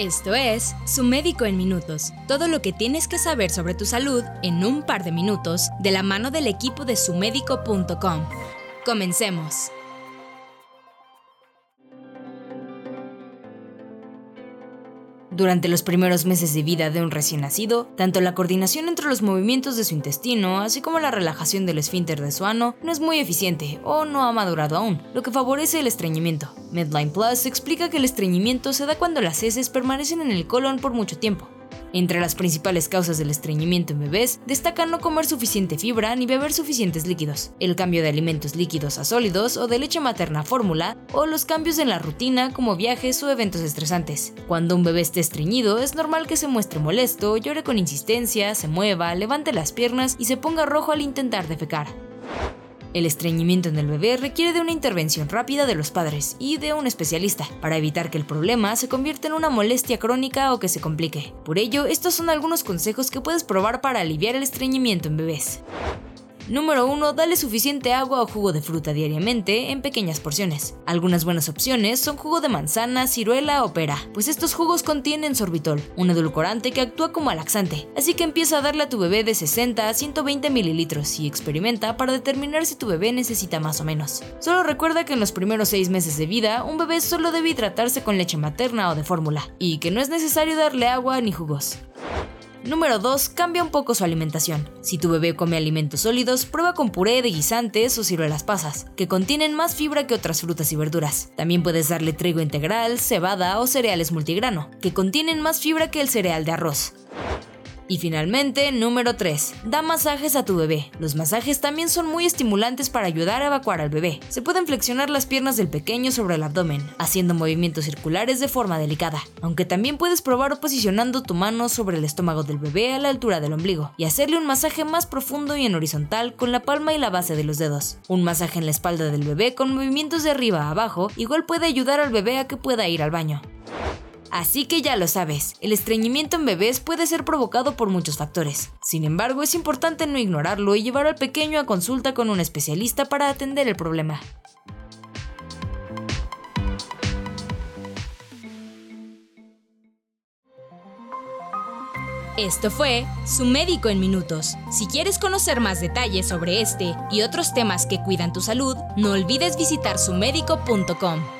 Esto es Su Médico en Minutos, todo lo que tienes que saber sobre tu salud en un par de minutos de la mano del equipo de sumedico.com. Comencemos. Durante los primeros meses de vida de un recién nacido, tanto la coordinación entre los movimientos de su intestino, así como la relajación del esfínter de su ano, no es muy eficiente o no ha madurado aún, lo que favorece el estreñimiento. Medline Plus explica que el estreñimiento se da cuando las heces permanecen en el colon por mucho tiempo, entre las principales causas del estreñimiento en bebés destacan no comer suficiente fibra ni beber suficientes líquidos, el cambio de alimentos líquidos a sólidos o de leche materna a fórmula, o los cambios en la rutina como viajes o eventos estresantes. Cuando un bebé esté estreñido es normal que se muestre molesto, llore con insistencia, se mueva, levante las piernas y se ponga rojo al intentar defecar. El estreñimiento en el bebé requiere de una intervención rápida de los padres y de un especialista para evitar que el problema se convierta en una molestia crónica o que se complique. Por ello, estos son algunos consejos que puedes probar para aliviar el estreñimiento en bebés. Número 1. Dale suficiente agua o jugo de fruta diariamente en pequeñas porciones. Algunas buenas opciones son jugo de manzana, ciruela o pera, pues estos jugos contienen sorbitol, un edulcorante que actúa como laxante. Así que empieza a darle a tu bebé de 60 a 120 mililitros y experimenta para determinar si tu bebé necesita más o menos. Solo recuerda que en los primeros 6 meses de vida, un bebé solo debe hidratarse con leche materna o de fórmula, y que no es necesario darle agua ni jugos. Número 2. Cambia un poco su alimentación. Si tu bebé come alimentos sólidos, prueba con puré de guisantes o ciruelas pasas, que contienen más fibra que otras frutas y verduras. También puedes darle trigo integral, cebada o cereales multigrano, que contienen más fibra que el cereal de arroz. Y finalmente, número 3. Da masajes a tu bebé. Los masajes también son muy estimulantes para ayudar a evacuar al bebé. Se pueden flexionar las piernas del pequeño sobre el abdomen, haciendo movimientos circulares de forma delicada. Aunque también puedes probar posicionando tu mano sobre el estómago del bebé a la altura del ombligo y hacerle un masaje más profundo y en horizontal con la palma y la base de los dedos. Un masaje en la espalda del bebé con movimientos de arriba a abajo igual puede ayudar al bebé a que pueda ir al baño. Así que ya lo sabes, el estreñimiento en bebés puede ser provocado por muchos factores. Sin embargo, es importante no ignorarlo y llevar al pequeño a consulta con un especialista para atender el problema. Esto fue Su Médico en Minutos. Si quieres conocer más detalles sobre este y otros temas que cuidan tu salud, no olvides visitar sumedico.com.